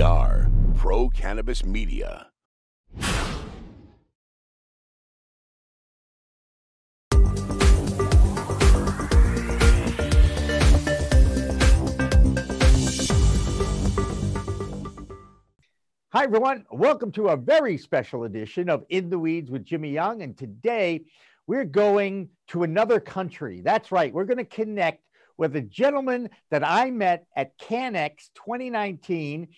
are Pro Cannabis Media. Hi, everyone. Welcome to a very special edition of In the Weeds with Jimmy Young. And today we're going to another country. That's right. We're going to connect with a gentleman that I met at CanEx 2019.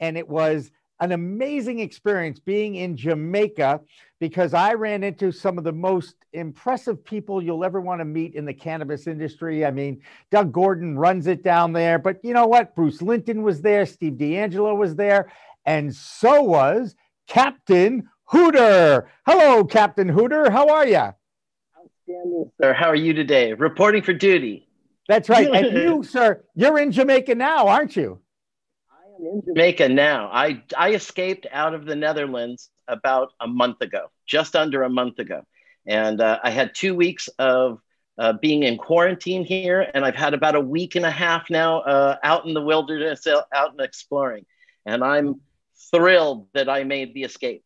And it was an amazing experience being in Jamaica because I ran into some of the most impressive people you'll ever want to meet in the cannabis industry. I mean, Doug Gordon runs it down there, but you know what? Bruce Linton was there, Steve DeAngelo was there and so was Captain Hooter. Hello, Captain Hooter. How are you? Outstanding, sir. How are you today? Reporting for duty. That's right. and you, sir, you're in Jamaica now, aren't you? In Jamaica now. I, I escaped out of the Netherlands about a month ago, just under a month ago. And uh, I had two weeks of uh, being in quarantine here, and I've had about a week and a half now uh, out in the wilderness, out and exploring. And I'm thrilled that I made the escape.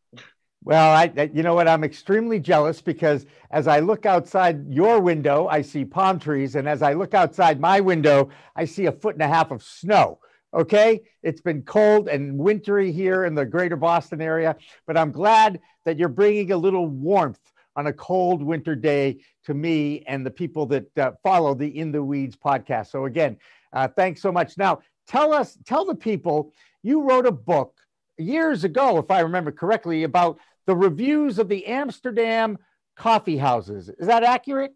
Well, I, you know what? I'm extremely jealous because as I look outside your window, I see palm trees. And as I look outside my window, I see a foot and a half of snow. Okay. It's been cold and wintry here in the greater Boston area, but I'm glad that you're bringing a little warmth on a cold winter day to me and the people that uh, follow the In the Weeds podcast. So, again, uh, thanks so much. Now, tell us, tell the people, you wrote a book years ago, if I remember correctly, about the reviews of the Amsterdam coffee houses. Is that accurate?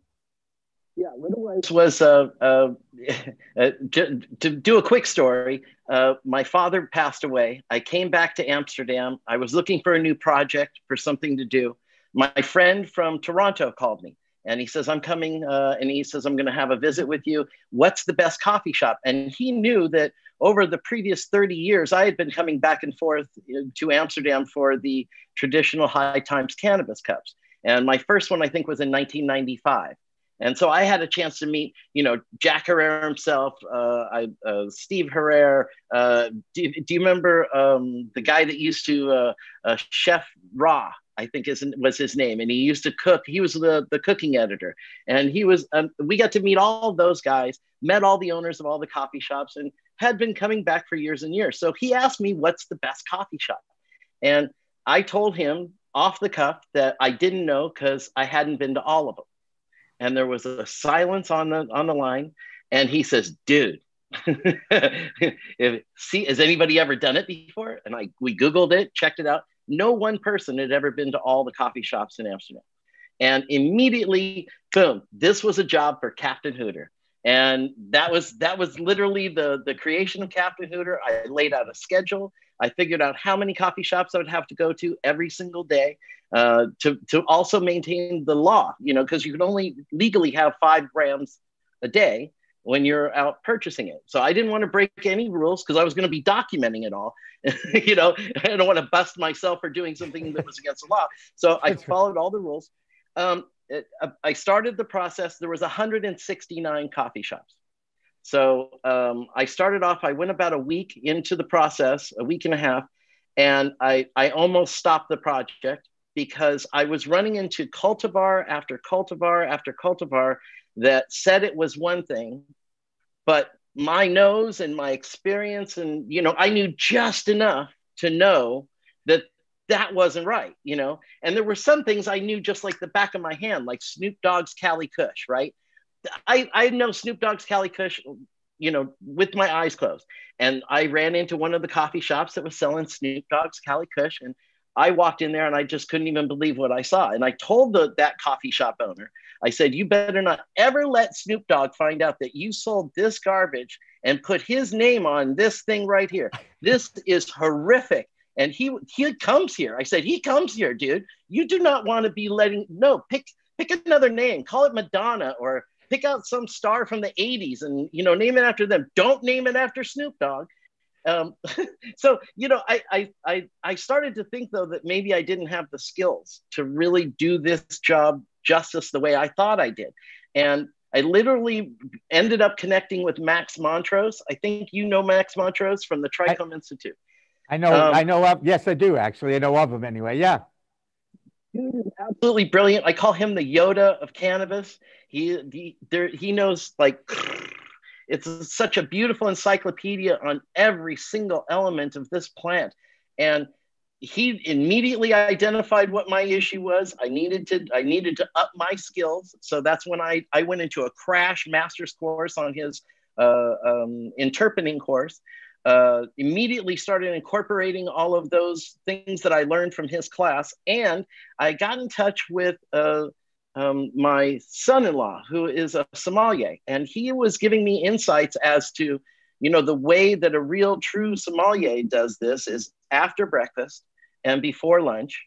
Yeah, Little was uh, uh, uh, to, to, do a quick story. Uh, my father passed away. I came back to Amsterdam. I was looking for a new project for something to do. My friend from Toronto called me and he says, I'm coming. Uh, and he says, I'm going to have a visit with you. What's the best coffee shop? And he knew that over the previous 30 years, I had been coming back and forth to Amsterdam for the traditional High Times cannabis cups. And my first one, I think, was in 1995. And so I had a chance to meet, you know, Jack Herer himself, uh, I, uh, Steve Herrera. Uh, do, do, you remember um, the guy that used to, uh, uh, Chef Ra, I think is, was his name. And he used to cook. He was the, the cooking editor. And he was, um, we got to meet all those guys, met all the owners of all the coffee shops. And had been coming back for years and years. So he asked me, What's the best coffee shop? And I told him off the cuff that I didn't know because I hadn't been to all of them. And there was a silence on the on the line. And he says, Dude, if, see, has anybody ever done it before? And I we Googled it, checked it out. No one person had ever been to all the coffee shops in Amsterdam. And immediately, boom, this was a job for Captain Hooter and that was that was literally the the creation of captain hooter i laid out a schedule i figured out how many coffee shops i would have to go to every single day uh, to to also maintain the law you know because you can only legally have five grams a day when you're out purchasing it so i didn't want to break any rules because i was going to be documenting it all you know i don't want to bust myself for doing something that was against the law so i followed all the rules um, it, I started the process. There was 169 coffee shops. So um, I started off. I went about a week into the process, a week and a half, and I I almost stopped the project because I was running into cultivar after cultivar after cultivar that said it was one thing, but my nose and my experience and you know I knew just enough to know that that wasn't right, you know? And there were some things I knew just like the back of my hand, like Snoop Dogg's Cali Kush, right? I, I know Snoop Dogg's Cali Kush, you know, with my eyes closed. And I ran into one of the coffee shops that was selling Snoop Dogg's Cali Kush. And I walked in there and I just couldn't even believe what I saw. And I told the, that coffee shop owner, I said, you better not ever let Snoop Dogg find out that you sold this garbage and put his name on this thing right here. This is horrific and he he comes here. I said, he comes here, dude. You do not want to be letting no pick pick another name, call it Madonna or pick out some star from the 80s and you know name it after them. Don't name it after Snoop Dogg. Um, so you know, I, I I I started to think though that maybe I didn't have the skills to really do this job justice the way I thought I did, and I literally ended up connecting with Max Montrose. I think you know Max Montrose from the Trichome I, Institute. I know, um, I know of. Yes, I do actually. I know of him anyway. Yeah. Absolutely brilliant. I call him the Yoda of cannabis. He he, there, he knows like it's such a beautiful encyclopedia on every single element of this plant, and he immediately identified what my issue was. I needed to I needed to up my skills, so that's when I I went into a crash master's course on his uh, um, interpening course uh, immediately started incorporating all of those things that I learned from his class. And I got in touch with uh, um, my son in law, who is a sommelier. And he was giving me insights as to, you know, the way that a real true sommelier does this is after breakfast and before lunch.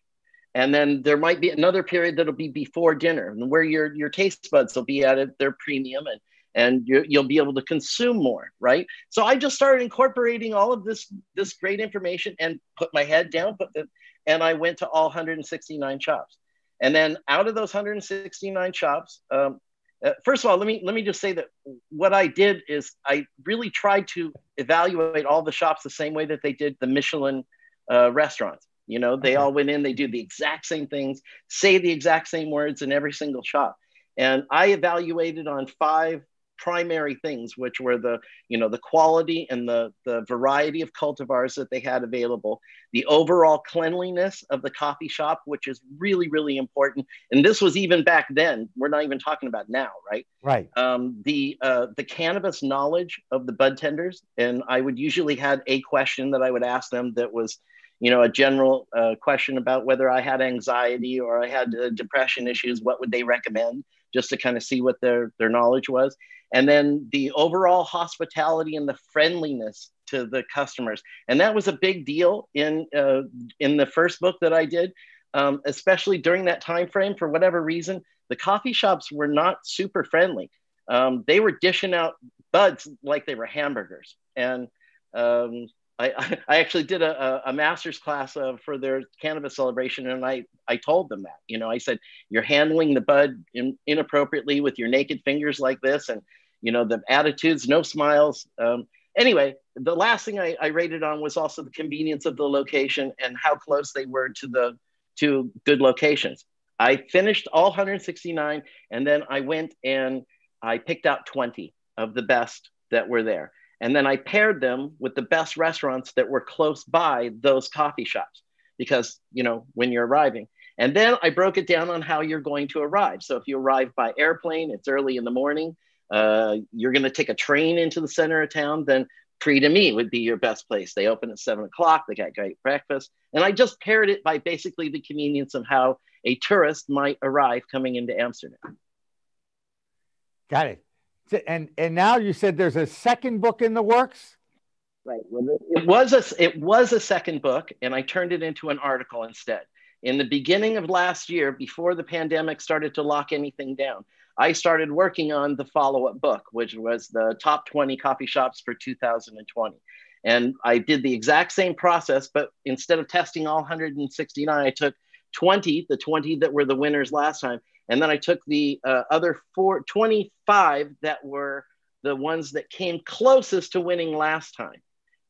And then there might be another period that'll be before dinner, and where your, your taste buds will be at their premium. And and you, will be able to consume more right so i just started incorporating all of this this great information and put my head down put the and i went to all 169 shops and then out of those 169 shops um, uh, first of all let me let me just say that what i did is i really tried to evaluate all the shops the same way that they did the michelin uh, restaurants. You know they all went in they do the exact same things say the exact same words in every single shop. And i evaluated on five primary things, which were the, you know, the quality and the, the variety of cultivars that they had available, the overall cleanliness of the coffee shop, which is really, really important. And this was even back then. We're not even talking about now, right? Right. Um, the uh, the cannabis knowledge of the bud tenders, and I would usually had a question that I would ask them that was, you know, a general uh, question about whether I had anxiety or I had uh, depression issues. What would they recommend? Just to kind of see what their their knowledge was and then the overall hospitality and the friendliness to the customers. And that was a big deal in uh, in the first book that i did um, especially during that time frame. For whatever reason the coffee shops were not super friendly. Um, they were dishing out buds like they were hamburgers. And um, I, I actually did a, a master's class uh, for their cannabis celebration, and I, I told them that. You know, I said, You're handling the bud in, inappropriately with your naked fingers like this, and you know, the attitudes, no smiles. Um, anyway, the last thing I, I rated on was also the convenience of the location and how close they were to the to good locations. I finished all 169, and then I went and I picked out 20 of the best that were there. And then I paired them with the best restaurants that were close by those coffee shops because, you know, when you're arriving. And then I broke it down on how you're going to arrive. So if you arrive by airplane, it's early in the morning. Uh, you're going to take a train into the center of town, then Prix d'Ami would be your best place. They open at seven o'clock. They got great breakfast. And I just paired it by basically the convenience of how a tourist might arrive coming into Amsterdam. Got it. And and now you said there's a second book in the works. Right. Well, it was a it was a second book, and I turned it into an article instead. In the beginning of last year, before the pandemic started to lock anything down, I started working on the follow up book, which was the top 20 coffee shops for 2020. And I did the exact same process, but instead of testing all 169, I took 20, the 20 that were the winners last time. And then I took the uh, other four, 25 that were the ones that came closest to winning last time,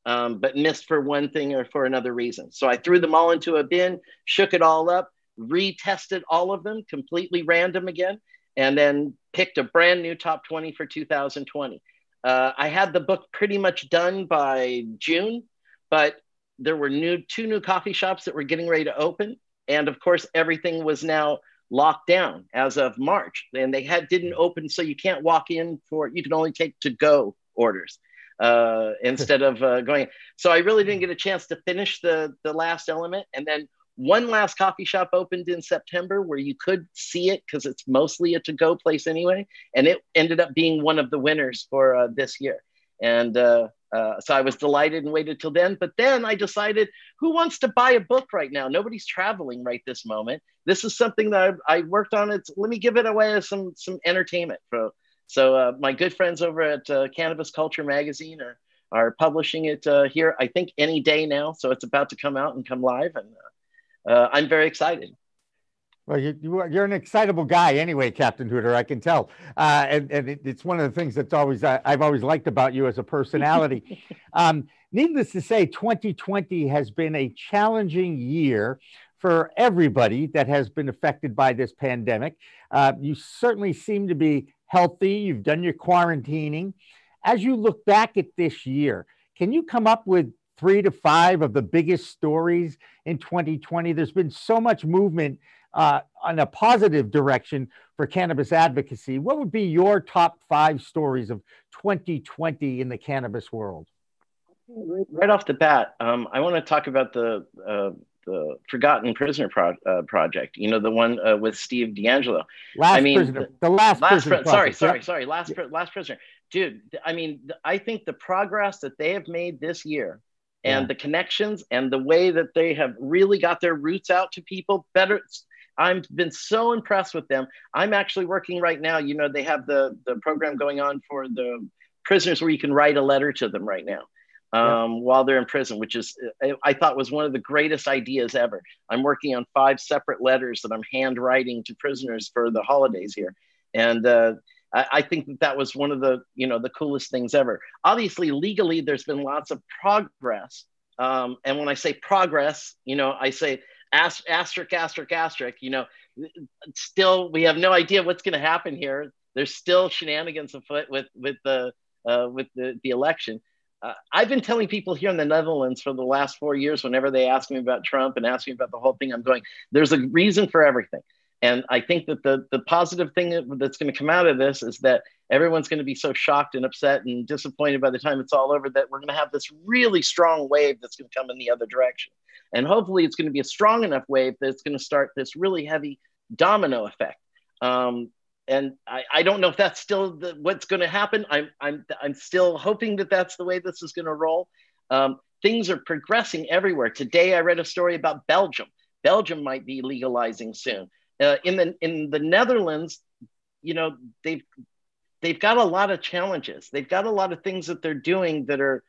um, but missed for one thing or for another reason. So I threw them all into a bin, shook it all up, retested all of them, completely random again and then picked a brand new top 20 for 2020. Uh, I had the book pretty much done by June, but there were new two new coffee shops that were getting ready to open, and of course everything was now locked down as of March, and they had didn't open, so you can't walk in for you can only take to go orders uh, instead of uh, going. So I really didn't get a chance to finish the the last element, and then one last coffee shop opened in September where you could see it because it's mostly a to go place anyway. And it ended up being one of the winners for uh, this year. And uh, uh, so I was delighted and waited till then. But then I decided, who wants to buy a book right now? Nobody's traveling right this moment. This is something that I, I worked on. It's let me give it away as some some entertainment. For, so uh, my good friends over at uh, Cannabis Culture Magazine are are publishing it uh, here. I think any day now. So it's about to come out and come live. And uh, I'm very excited. Well, you, you are, you're an excitable guy anyway, Captain Hooter. I can tell, uh, and, and it, it's one of the things that's always uh, I've always liked about you as a personality. um, needless to say, 2020 has been a challenging year for everybody that has been affected by this pandemic. Uh, you certainly seem to be healthy. You've done your quarantining. As you look back at this year, can you come up with three to five of the biggest stories in 2020? There's been so much movement uh, in a positive direction for cannabis advocacy. What would be your top five stories of 2020 in the cannabis world? Right off the bat, um, I want to talk about the uh, the Forgotten Prisoner pro- uh, project. You know, the one uh, with Steve DeAngelo. Last I mean, prisoner, the, the last, last prisoner. Pri- sorry, sorry, sorry. Last, yeah. last prisoner, dude. I mean, I think the progress that they have made this year, and yeah. the connections, and the way that they have really got their roots out to people better. I've been so impressed with them. I'm actually working right now. You know, they have the the program going on for the prisoners where you can write a letter to them right now um, yeah. while they're in prison, which is I thought was one of the greatest ideas ever. I'm working on five separate letters that I'm handwriting to prisoners for the holidays here, and uh, I, I, think that that was one of the you know the coolest things ever. Obviously, legally, there's been lots of progress, um, and when I say progress, you know, I say asterisk, asterisk, asterisk. You know, still we have no idea what's going to happen here. There's still shenanigans afoot with with the uh, with the, the election uh, I've been telling people here in the Netherlands for the last four years, whenever they ask me about Trump and ask me about the whole thing, I'm going, there's a reason for everything. And I think that the, the positive thing that's going to come out of this is that everyone's going to be so shocked and upset and disappointed by the time it's all over that we're going to have this really strong wave that's going to come in the other direction. And hopefully, it's going to be a strong enough wave that it's going to start this really heavy domino effect. Um, and I, I don't know if that's still the, what's going to happen. I'm, I'm, I'm still hoping that that's the way this is going to roll. Um, things are progressing everywhere. Today, I read a story about Belgium. Belgium might be legalizing soon. Uh, in the in the Netherlands, you know they've they've got a lot of challenges. They've got a lot of things that they're doing that are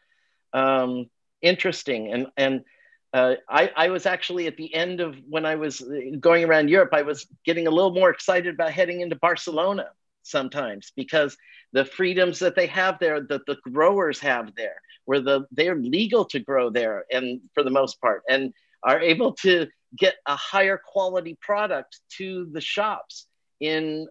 um, interesting and and uh, I, I, was actually at the end of when I was going around Europe, I was getting a little more excited about heading into Barcelona sometimes because the freedoms that they have there, that the growers have there, where the they're legal to grow there, and for the most part, and are able to get a higher quality product to the shops in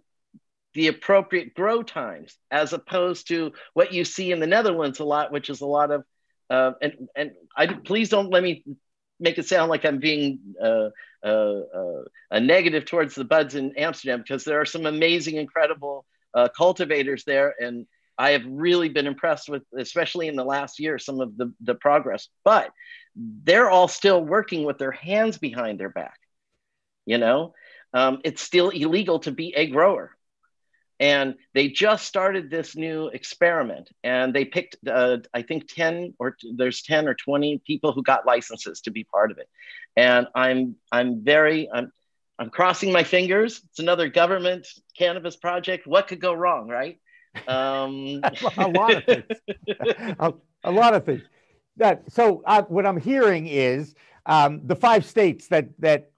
the appropriate grow times, as opposed to what you see in the Netherlands a lot, which is a lot of uh, and and I please don't let me make it sound like I'm being uh, uh, uh, a negative towards the buds in Amsterdam because there are some amazing, incredible uh, cultivators there, and I have really been impressed with, especially in the last year, some of the the progress. But they're all still working with their hands behind their back. You know, um, it's still illegal to be a grower. And they just started this new experiment, and they picked, uh, I think, ten or there's ten or twenty people who got licenses to be part of it. And I'm I'm very I'm I'm crossing my fingers. It's another government cannabis project. What could go wrong, right? Um... a lot of things. a, a, lot of things. That so uh, what I'm hearing is um, the five states that that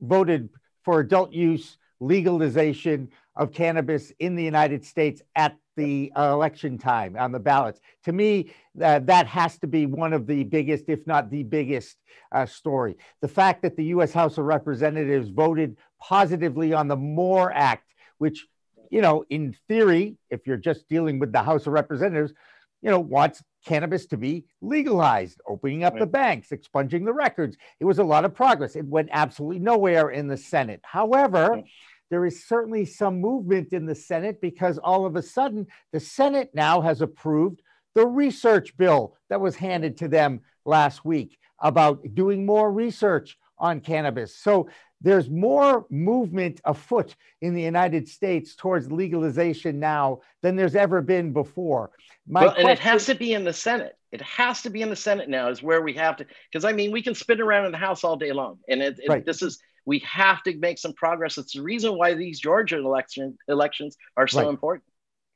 voted for adult use legalization of cannabis in the United States at the uh, election time on the ballots. To me, uh, that has to be one of the biggest, if not the biggest, uh, story. The fact that the U.S. House of Representatives voted positively on the MORE Act, which, you know, in theory, if you're just dealing with the House of Representatives, you know, wants cannabis to be legalized, opening up right. the banks, expunging the records. It was a lot of progress. It went absolutely nowhere in the Senate. However, right there is certainly some movement in the Senate because all of a sudden the Senate now has approved the research bill that was handed to them last week about doing more research on cannabis. So there's more movement afoot in the United States towards legalization now than there's ever been before. My well, and it has to be in the Senate. It has to be in the Senate now, is where we have to, because I mean, we can spin around in the House all day long. And it, it, right. this is we have to make some progress. It's the reason why these Georgia election elections are so right. important.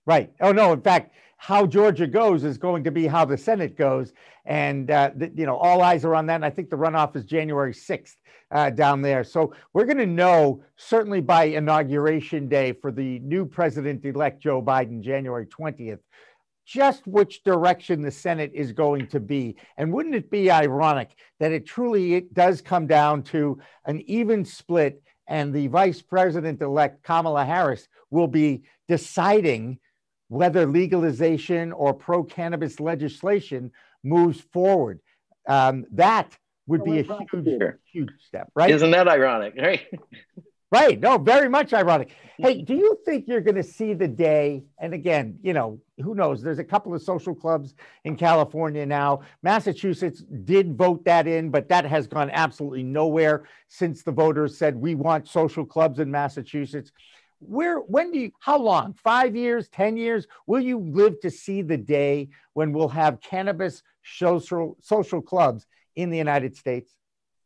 Right. Oh no. In fact, how Georgia goes is going to be how the Senate goes, and uh, the, you know all eyes are on that. And I think the runoff is January sixth uh, down there. So we're going to know certainly by inauguration day for the new president-elect Joe Biden, January twentieth, just which direction the Senate is going to be. And wouldn't it be ironic that it truly it does come down to an even split, and the Vice President-elect Kamala Harris will be deciding whether legalization or pro cannabis legislation moves forward. Um, that would be a huge, huge step, right? Isn't that ironic, right? right. No, very much ironic. Hey, do you think you're going to see the day? And again, you know, who knows? There's a couple of social clubs in California now. Massachusetts did vote that in, but that has gone absolutely nowhere since the voters said we want social clubs in Massachusetts where when do you how long? Five years ten years? Will you live to see the day when we'll have cannabis social social clubs in the united states?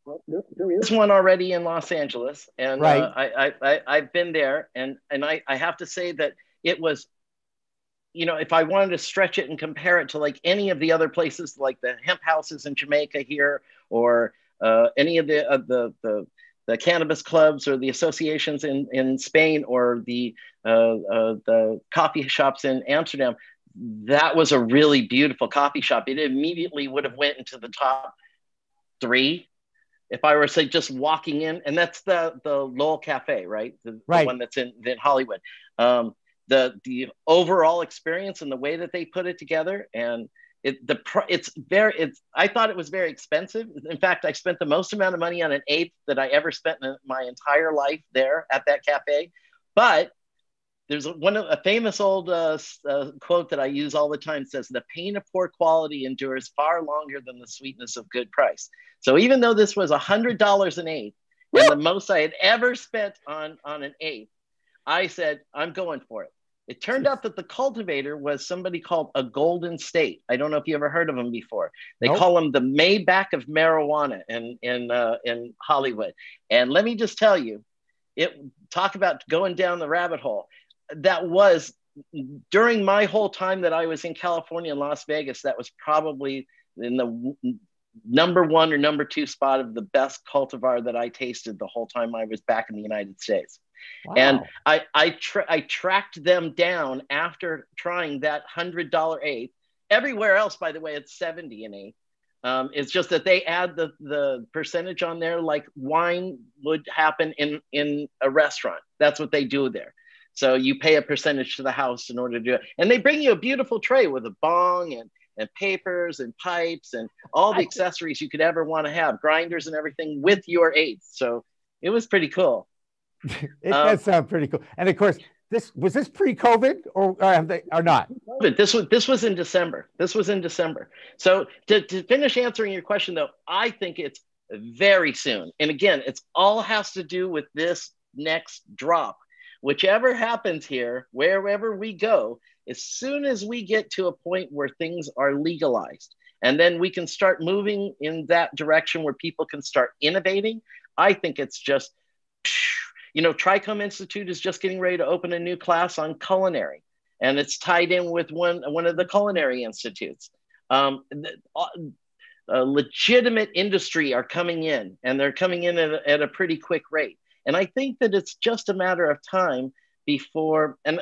Well, there is one already in los angeles and uh, right. uh, I, I, I have been there and and I, I have to say that it was you know if i wanted to stretch it and compare it to like any of the other places like the hemp houses in jamaica here or uh, any of the uh, the the the cannabis clubs or the associations in, in Spain or the, uh, uh, the coffee shops in Amsterdam, that was a really beautiful coffee shop. It immediately would have went into the top three if I were say just walking in, and that's the the Lowell Cafe, right? The, right. the one that's in, in Hollywood. Um, the the overall experience and the way that they put it together and it the it's very it's I thought it was very expensive. In fact, I spent the most amount of money on an ape that I ever spent in my entire life there at that cafe. But there's one a famous old uh, uh, quote that I use all the time says the pain of poor quality endures far longer than the sweetness of good price. So even though this was a hundred dollars an ape and the most I had ever spent on on an ape, I said I'm going for it. It turned out that the cultivator was somebody called a Golden State. I don't know if you ever heard of him before. They nope. call him the Maybach of marijuana in in uh, in Hollywood. And let me just tell you, it talk about going down the rabbit hole. That was during my whole time that I was in California and Las Vegas. That was probably in the number one or number two spot of the best cultivar that I tasted the whole time I was back in the United States. Wow. And I I, tra- I tracked them down after trying that hundred dollar eighth. Everywhere else, by the way, it's seventy an eighth. Um, it's just that they add the the percentage on there like wine would happen in in a restaurant. That's what they do there. So you pay a percentage to the house in order to do it, and they bring you a beautiful tray with a bong and and papers and pipes and all the accessories you could ever want to have, grinders and everything with your eighth. So it was pretty cool. it um, does sound pretty cool. And of course, this was this pre-COVID or, or they or not? This was this was in December. This was in December. So to, to finish answering your question though, I think it's very soon. And again, it's all has to do with this next drop. Whichever happens here, wherever we go, as soon as we get to a point where things are legalized, and then we can start moving in that direction where people can start innovating, I think it's just you know, Trichome Institute is just getting ready to open a new class on culinary, and it's tied in with one, one of the culinary institutes. Um, uh, legitimate industry are coming in, and they're coming in at a, at a pretty quick rate. And I think that it's just a matter of time before, and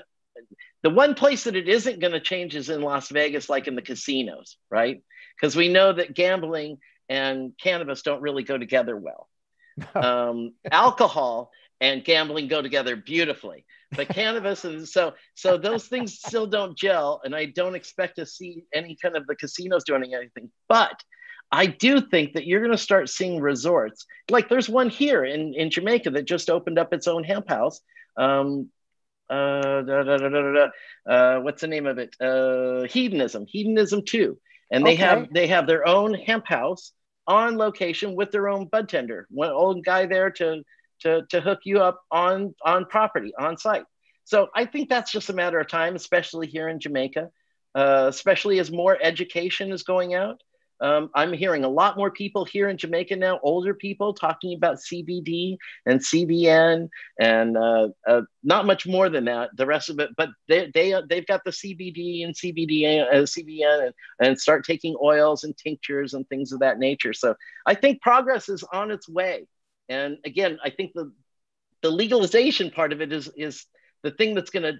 the one place that it isn't going to change is in Las Vegas, like in the casinos, right? Because we know that gambling and cannabis don't really go together well. Um, alcohol and gambling go together beautifully. But cannabis and so so those things still don't gel and i don't expect to see any kind of the casinos doing anything. But i do think that you're going to start seeing resorts. Like there's one here in, in jamaica that just opened up its own hemp house. Um, uh, da, da, da, uh, what's the name of it? Uh, hedonism. Hedonism II. And they okay. have they have their own hemp house on location with their own bud tender one old guy there to to, to hook you up on, on property, on site. So I think that's just a matter of time, especially here in Jamaica, uh, especially as more education is going out. Um, I'm hearing a lot more people here in Jamaica now, older people talking about CBD and CBN, and uh, uh, not much more than that. The rest of it, but they they uh, they've got the CBD and CBD uh, CBN, and, and start taking oils and tinctures and things of that nature. So I think progress is on its way. And again, I think the the legalization part of it is is the thing that's going to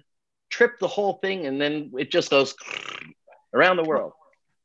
trip the whole thing, and then it just goes around the world.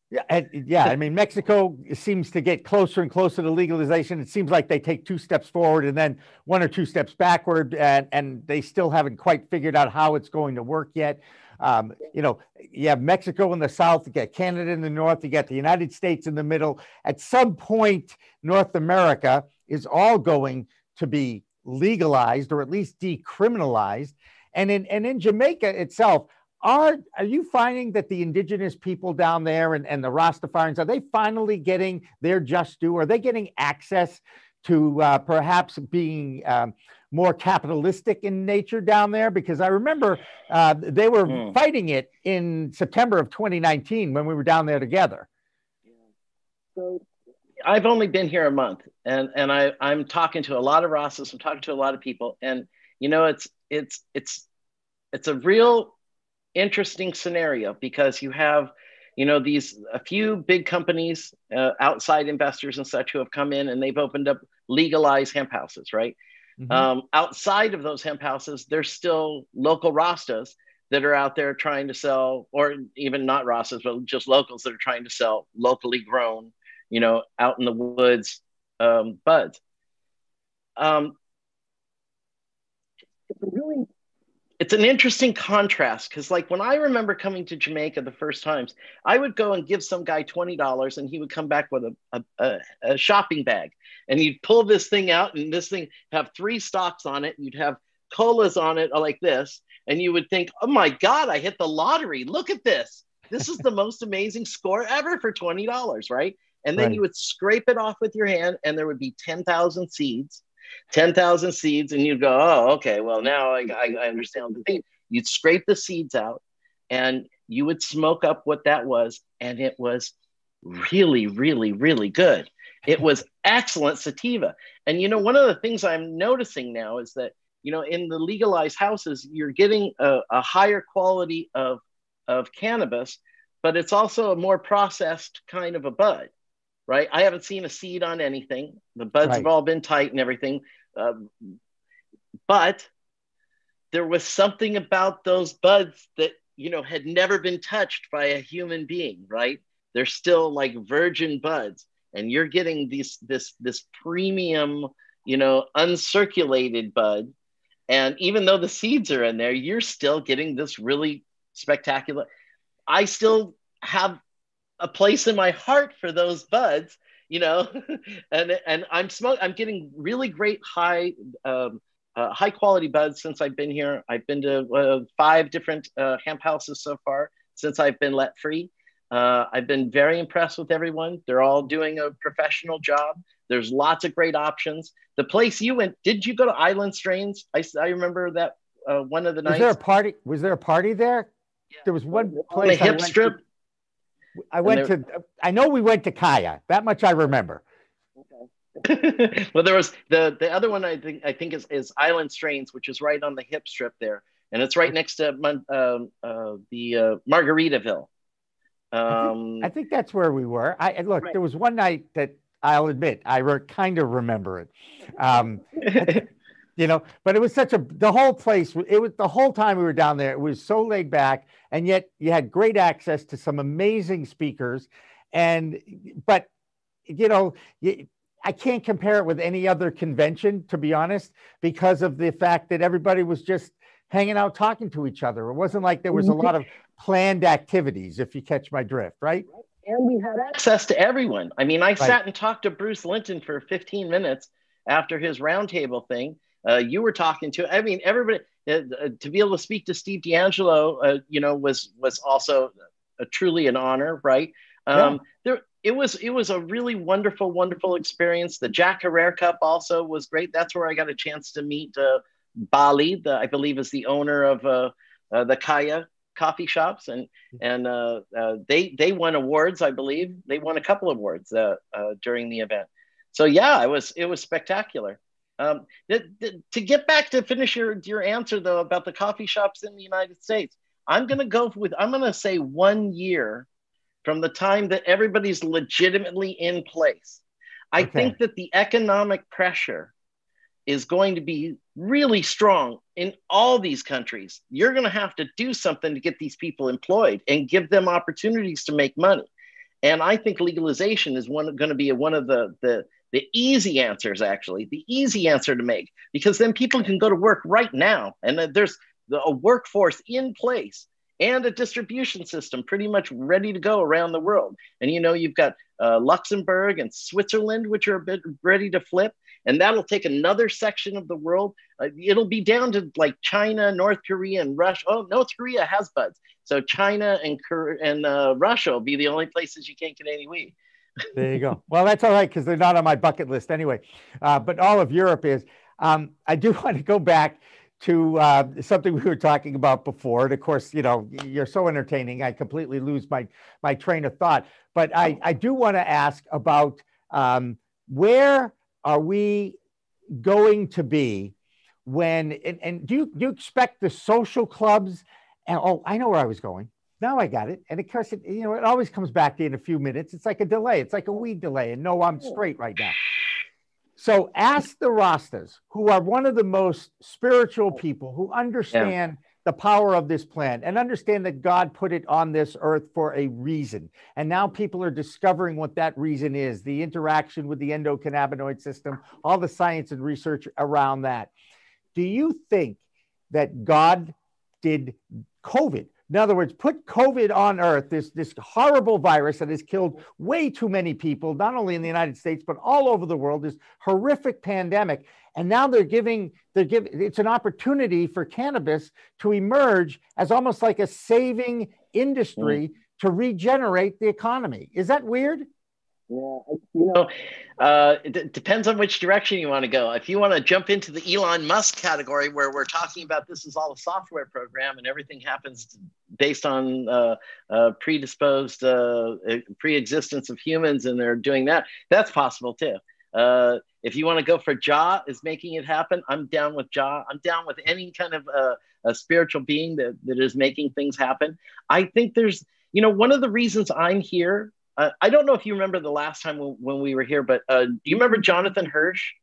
Yeah, and, yeah. I mean, Mexico seems to get closer and closer to legalization. It seems like they take two steps forward and then one or two steps backward, and and they still haven't quite figured out how it's going to work yet. Um, you know, you have Mexico in the south, you got Canada in the north, you got the United States in the middle. At some point, North America is all going to be legalized or at least decriminalized. And in and in Jamaica itself, are are you finding that the indigenous people down there and, and the Rastafarians are they finally getting their just due? Are they getting access to uh, perhaps being um, more capitalistic in nature down there? Because I remember uh, they were mm. fighting it in September of 2019 when we were down there together. So I've only been here a month, and and I I'm talking to a lot of Rastas. I'm talking to a lot of people, and you know it's it's it's it's a real interesting scenario because you have you know these a few big companies uh, outside investors and such who have come in and they've opened up legalized hemp houses right mm-hmm. um, outside of those hemp houses there's still local rastas that are out there trying to sell or even not rastas but just locals that are trying to sell locally grown you know out in the woods um, buds um, it's really it's an interesting contrast because like when i remember coming to jamaica the first times i would go and give some guy $20 and he would come back with a, a, a shopping bag. And you'd pull this thing out and this thing have three stocks on it you'd have colas on it uh, like this. And you would think oh my god i hit the lottery. Look at this. This is the most amazing score ever for $20 right? And then right. you would scrape it off with your hand and there would be 10,000 seeds 10,000 seeds, and you'd go, oh, okay, well, now I, I, I understand the thing. You'd scrape the seeds out and you would smoke up what that was, and it was really, really, really good. It was excellent sativa. And, you know, one of the things I'm noticing now is that, you know, in the legalized houses, you're getting a, a higher quality of, of cannabis, but it's also a more processed kind of a bud right? I haven't seen a seed on anything. The buds right. have all been tight and everything. Um, but there was something about those buds that, you know, had never been touched by a human being, right? They're still like virgin buds. And you're getting these this this premium, you know, uncirculated bud. And even though the seeds are in there, you're still getting this really spectacular. I still have a place in my heart for those buds you know? And and i'm smoke i'm getting really great high um, uh, high quality buds since i've been here. I've been to uh, five different uh, hemp houses so far since i've been let free. Uh, i've been very impressed with everyone. They're all doing a professional job. There's lots of great options. The place you went did you go to island strains? I, I remember that uh, one of the nights was there a party was there a party there? Yeah. there was one place on the hip strip to I went to. I know we went to Kaya. That much I remember. Okay. well, there was the the other one. I think I think is is Island Strains, which is right on the hip strip there, and it's right next to um, uh, the uh, Margaritaville. Um, I think, I, think, that's where we were. I look. Right. There was one night that I'll admit I re- kind of remember it. Um, you know but it was such a the whole place it was the whole time we were down there it was so laid back and yet you had great access to some amazing speakers and but you know you, I can't compare it with any other convention, to be honest, because of the fact that everybody was just hanging out talking to each other. It wasn't like there was a lot of planned activities, if you catch my drift, right? And we had access to everyone. I mean, I right. sat and talked to Bruce Linton for 15 minutes after his roundtable thing, uh, you were talking to. I mean, everybody uh, uh, to be able to speak to Steve DeAngelo, uh, you know, was was also a, truly an honor, right? Um, yeah. There, it was it was a really wonderful, wonderful experience. The Jack Herer Cup also was great. That's where I got a chance to meet uh, Bali, the, I believe is the owner of uh, the Kaya coffee shops, and and uh, uh, they they won awards, I believe. They won a couple of awards uh, uh, during the event. So yeah, it was it was spectacular. Um, th- th- to get back to finish your your answer though about the coffee shops in the United States, I'm going to go with I'm going to say one year from the time that everybody's legitimately in place. I okay. think that the economic pressure is going to be really strong in all these countries. You're going to have to do something to get these people employed and give them opportunities to make money. And I think legalization is one going to be one of the the the easy answers actually the easy answer to make because then people can go to work right now and there's a workforce in place and a distribution system pretty much ready to go around the world. And you know, you've got uh, Luxembourg and Switzerland, which are a bit ready to flip, and that'll take another section of the world. Uh, it'll be down to like China, North Korea, and Russia. Oh, North Korea has buds, so China and and uh, Russia will be the only places you can't get any weed. There you go. Well, that's all right because they're not on my bucket list anyway. Uh, but all of Europe is. Um, I do want to go back to uh, something we were talking about before. And of course, you know, you're so entertaining, I completely lose my my train of thought. But I, I do want to ask about um, where are we going to be when, and, and do, you, do you expect the social clubs? And oh, I know where I was going. Now I got it. And of course, it, you know, it always comes back to you in a few minutes. It's like a delay. It's like a weed delay. And no, I'm straight right now. So ask the Rastas, who are one of the most spiritual people who understand yeah. the power of this plan and understand that God put it on this earth for a reason. And now people are discovering what that reason is the interaction with the endocannabinoid system, all the science and research around that. Do you think that God did COVID in other words, put COVID on Earth, this, this horrible virus that has killed way too many people, not only in the United States, but all over the world, this horrific pandemic. And now they're giving, they're giving, it's an opportunity for cannabis to emerge as almost like a saving industry mm. to regenerate the economy. Is that weird? Yeah, you know, uh, it depends on which direction you want to go. If you want to jump into the Elon Musk category, where we're talking about this is all a software program and everything happens based on uh, uh, predisposed uh, pre-existence of humans, and they're doing that, that's possible too. Uh, if you want to go for Jah is making it happen, I'm down with Jah. I'm down with any kind of uh, a spiritual being that, that is making things happen. I think there's, you know, one of the reasons I'm here uh, I don't know if you remember the last time when, when we were here, but uh, do you remember Jonathan Hirsch?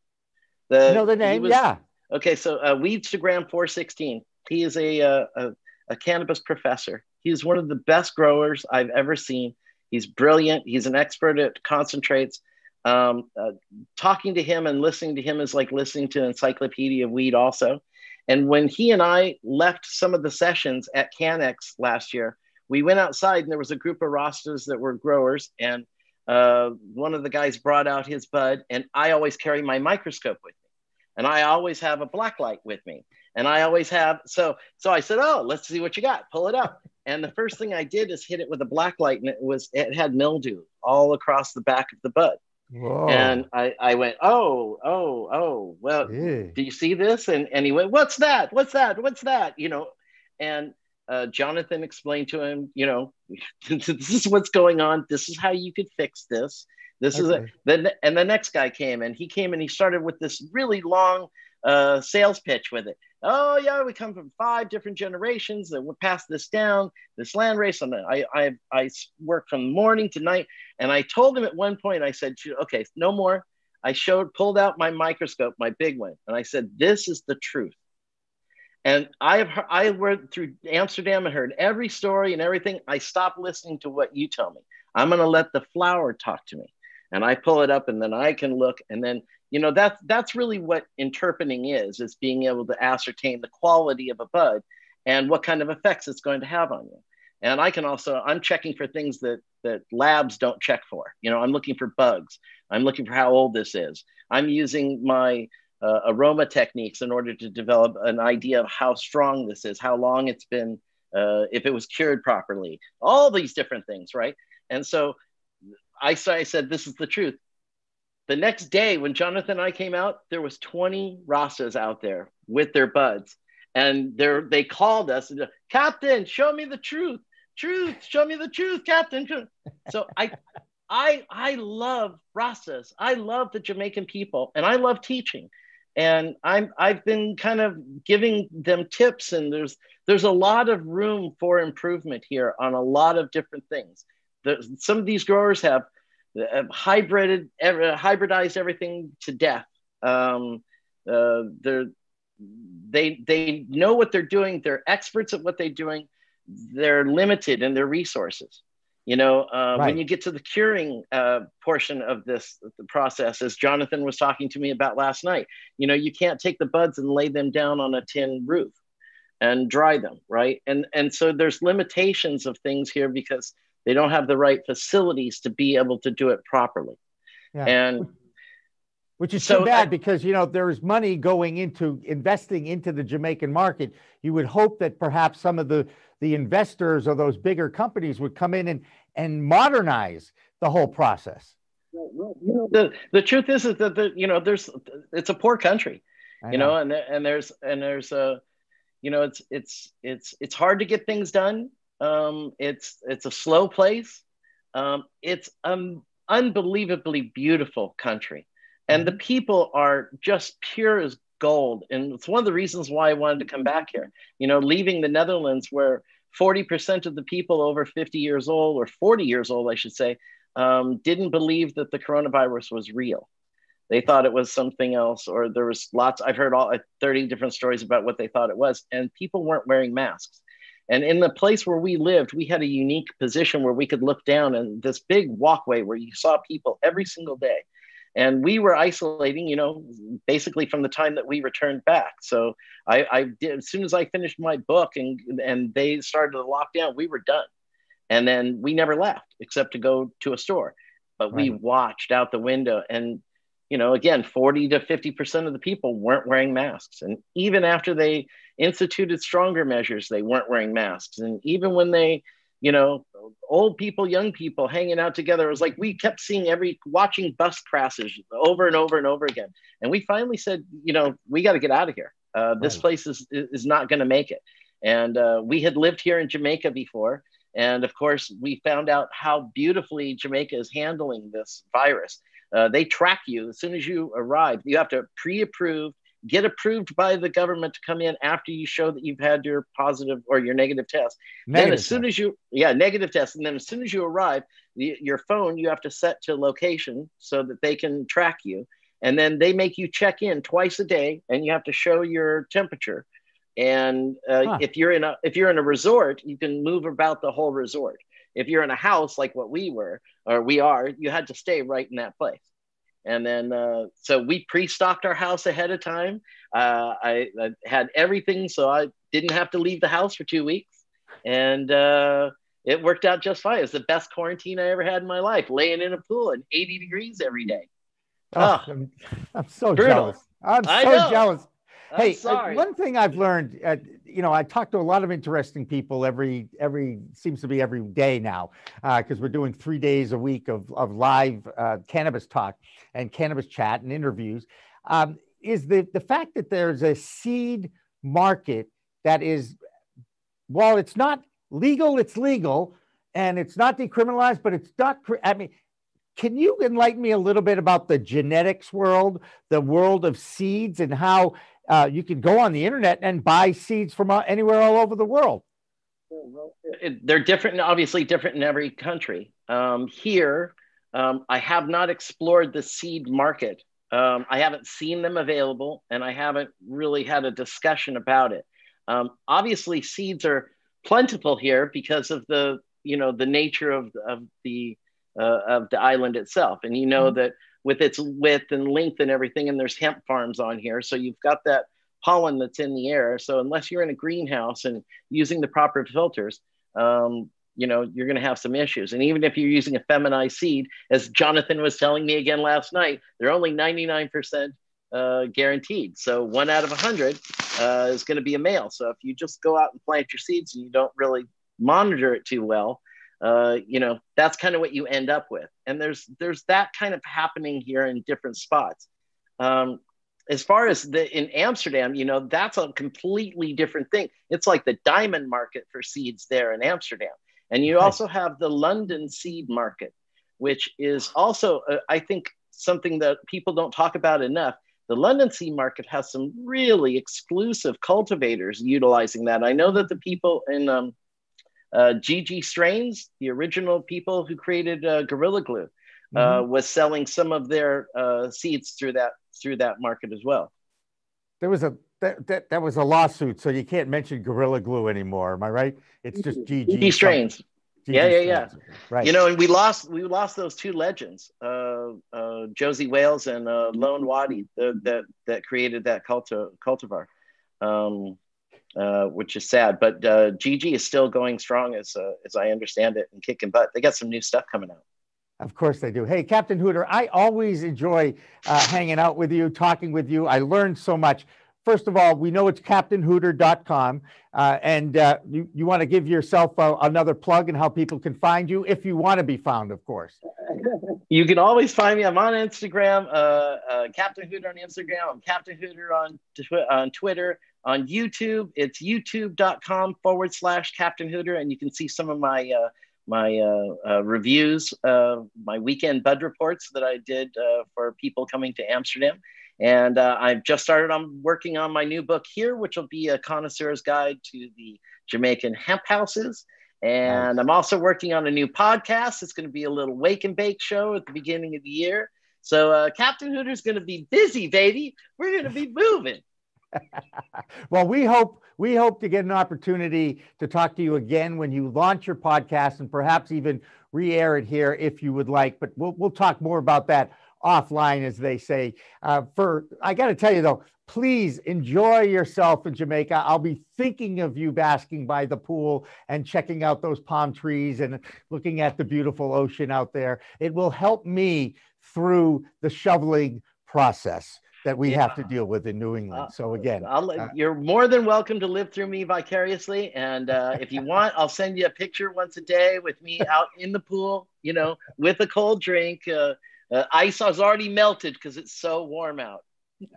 The, you know the name, was, yeah. Okay, so uh, Weedstagram 416. He is a, uh, a, a cannabis professor. He's one of the best growers I've ever seen. He's brilliant. He's an expert at concentrates. Um, uh, talking to him and listening to him is like listening to Encyclopedia of Weed, also. And when he and I left some of the sessions at CanEx last year, we went outside and there was a group of Rastas that were growers and uh, one of the guys brought out his bud and i always carry my microscope with me and i always have a black light with me and i always have so so i said oh let's see what you got pull it up and the first thing i did is hit it with a black light and it was it had mildew all across the back of the bud Whoa. And I, I went, oh, oh, oh, well, do you see this? And, and he went, what's that? What's that? What's that? You know, and uh, Jonathan explained to him, you know, this is what's going on. This is how you could fix this. This okay. is it. Then and the next guy came and he came and he started with this really long uh, sales pitch with it. Oh yeah, we come from five different generations that would pass this down, this land race. And I I I work from morning to night. And I told him at one point, I said, okay, no more. I showed, pulled out my microscope, my big one, and I said, this is the truth. And I've I went through Amsterdam and heard every story and everything. I stopped listening to what you tell me. I'm going to let the flower talk to me, and I pull it up, and then I can look, and then you know that's that's really what interpening is: is being able to ascertain the quality of a bud and what kind of effects it's going to have on you. And I can also I'm checking for things that that labs don't check for. You know, I'm looking for bugs. I'm looking for how old this is. I'm using my uh, aroma techniques in order to develop an idea of how strong this is, how long it's been, uh, if it was cured properly, all these different things, right? And so I, I said, this is the truth. The next day, when Jonathan and I came out, there was 20 Rastas out there with their buds. and they they called us and captain show me the truth. Truth. Show me the truth captain. So i i i love rasas i love the jamaican people and i love teaching. And i'm i've been kind of giving them tips and there's there's a lot of room for improvement here on a lot of different things the, some of these growers have, have hybrided hybridized everything to death. Um, uh, they're they they know what they're doing. They're experts at what they're doing. They're limited in their resources. You know uh, right. when you get to the curing uh, portion of this the process as jonathan was talking to me about last night you know you can't take the buds and lay them down on a tin roof and dry them right? And and so there's limitations of things here because they don't have the right facilities to be able to do it properly yeah. and which is so, bad because you know there's money going into investing into the Jamaican market. You would hope that perhaps some of the the investors or those bigger companies would come in and and modernize the whole process. You know, the the truth is, is that the, you know there's it's a poor country, you know. know, and and there's and there's a you know it's it's it's it's hard to get things done. Um, it's it's a slow place. Um, it's an unbelievably beautiful country. And the mm-hmm. people are just pure as gold. And it's one of the reasons why i wanted to come back here. You know leaving the netherlands where 40% of the people over 50 years old or 40 years old i should say um, didn't believe that the coronavirus was real. They thought it was something else or there was lots i've heard all 30 different stories about what they thought it was and people weren't wearing masks and in the place where we lived we had a unique position where we could look down and this big walkway where you saw people every single day. And we were isolating you know basically from the time that we returned back. So i, I did as soon as i finished my book and and they started the lockdown we were done. And then we never left except to go to a store. But right. we watched out the window and you know again 40 to 50% of the people weren't wearing masks and even after they instituted stronger measures they weren't wearing masks and even when they you know, old people, young people hanging out together. It was like we kept seeing every watching bus crashes over and over and over again. And we finally said, you know, we got to get out of here. Uh, this right. place is is not going to make it. And uh, we had lived here in Jamaica before, and of course, we found out how beautifully Jamaica is handling this virus. Uh, they track you as soon as you arrive. You have to pre-approve get approved by the government to come in after you show that you've had your positive or your negative test. Negative then as soon as you, yeah, negative test. And then as soon as you arrive, the, your phone, you have to set to location so that they can track you. And then they make you check in twice a day and you have to show your temperature. And uh, huh. if you're in a if you're in a resort, you can move about the whole resort. If you're in a house like what we were or we are, you had to stay right in that place. And then, uh, so we pre-stocked our house ahead of time. Uh, I, I, had everything, so I didn't have to leave the house for two weeks, and uh, it worked out just fine. It was the best quarantine I ever had in my life, laying in a pool at 80 degrees every day. Oh, I'm, I'm, so brutal. jealous. I'm so jealous. Hey, uh, one thing I've learned, uh, you know, I talk to a lot of interesting people every every seems to be every day now because uh, we're doing three days a week of of live uh, cannabis talk and cannabis chat and interviews. Um, is the the fact that there's a seed market that is, while it's not legal, it's legal, and it's not decriminalized, but it's not. I mean, can you enlighten me a little bit about the genetics world, the world of seeds, and how uh, you can go on the internet and buy seeds from uh, anywhere all over the world. they're different, obviously different in every country. Um, here, um, I have not explored the seed market. Um, I haven't seen them available, and I haven't really had a discussion about it. Um, obviously, seeds are plentiful here because of the you know the nature of of the uh, of the island itself, and you know mm-hmm. that with its width and length and everything. And there's hemp farms on here. So you've got that pollen that's in the air. So unless you're in a greenhouse and using the proper filters, um, you know, you're going to have some issues. And even if you're using a feminized seed, as Jonathan was telling me again last night, they're only 99% uh, guaranteed. So one out of a 100 uh, is going to be a male. So if you just go out and plant your seeds and you don't really monitor it too well, uh, you know that's kind of what you end up with and there's there's that kind of happening here in different spots um, as far as the in Amsterdam, you know, that's a completely different thing. It's like the diamond market for seeds there in Amsterdam. And you also have the London seed market, which is also, uh, I think, something that people don't talk about enough. The London seed market has some really exclusive cultivators utilizing that. I know that the people in um, uh, GG Strains, the original people who created uh, Gorilla Glue, uh, mm-hmm. was selling some of their uh, seeds through that through that market as well. There was a that, that, that was a lawsuit, so you can't mention Gorilla Glue anymore. Am I right? It's just GG, GG Strains. GG yeah, yeah, yeah. Right. You know, and we lost we lost those two legends, uh, uh, Josie Wales and uh, Lone Watie, that that created that culti- cultivar, um, uh, which is sad. But uh, GG is still going strong, as uh, as I understand it, and kicking butt. They got some new stuff coming out. Of course they do. Hey, Captain Hooter, I always enjoy uh, hanging out with you, talking with you. I learned so much. First of all, we know it's captainhooter.com. Uh, and uh, you, you want to give yourself uh, another plug and how people can find you if you want to be found, of course. You can always find me. I'm on Instagram, uh, uh, Captain Hooter on Instagram. I'm Captain Hooter on, tw- on Twitter. On YouTube, it's youtube.com forward slash Captain Hooter. And you can see some of my uh, my uh, uh, reviews, uh, my weekend bud reports that I did for people coming to Amsterdam. And I've just started on working on my new book here, which will be a connoisseur's guide to the Jamaican hemp houses. And. I'm also working on a new podcast. It's going to be a little wake and bake show at the beginning of the year. So uh, Captain Hooter's going to be busy, baby. We're going to be moving. Well, we hope we hope to get an opportunity to talk to you again when you launch your podcast and perhaps even re-air it here if you would like. But we'll we'll talk more about that offline, as they say. Uh, for I got to tell you though, please enjoy yourself in Jamaica. I'll be thinking of you basking by the pool and checking out those palm trees and looking at the beautiful ocean out there. It will help me through the shoveling process that we yeah. have to deal with in New England. Uh, so again, uh, you're more than welcome to live through me vicariously. And uh, if you want, I'll send you a picture once a day with me out in the pool, you know, with a cold drink. Uh, uh, ice has already melted because it's so warm out.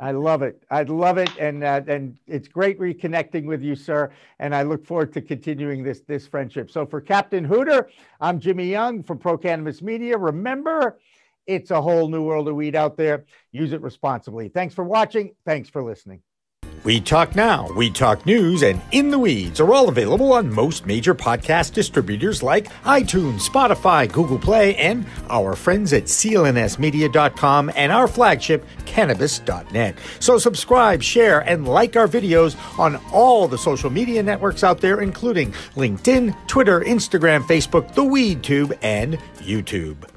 I love it. I love it, and uh, and it's great reconnecting with you, sir. And I look forward to continuing this this friendship. So for Captain Hooter, I'm Jimmy Young from Pro Cannabis Media. Remember, it's a whole new world of weed out there. Use it responsibly. Thanks for watching. Thanks for listening. Weed Talk Now, Weed Talk News, and In the Weeds are all available on most major podcast distributors like iTunes, Spotify, Google Play, and our friends at clnsmedia.com and our flagship, cannabis.net. So subscribe, share, and like our videos on all the social media networks out there, including LinkedIn, Twitter, Instagram, Facebook, the WeedTube, and YouTube.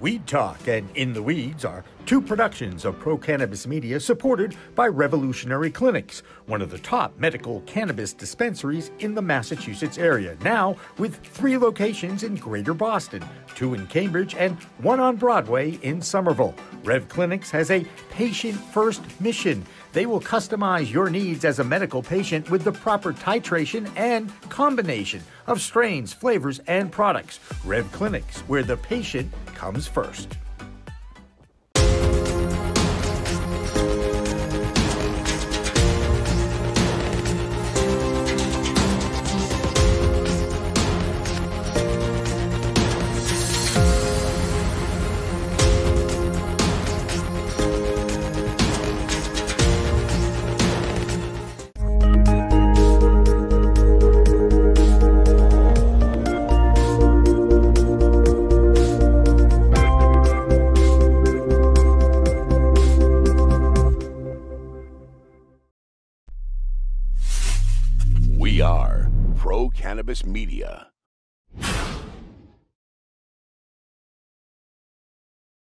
Weed Talk and In the Weeds are two productions of Pro Cannabis Media supported by Revolutionary Clinics, one of the top medical cannabis dispensaries in the Massachusetts area, now with three locations in Greater Boston, two in Cambridge, and one on Broadway in Somerville. Rev Clinics has a patient first mission. They will customize your needs as a medical patient with the proper titration and combination of strains, flavors, and products. Rev Clinics, where the patient comes first.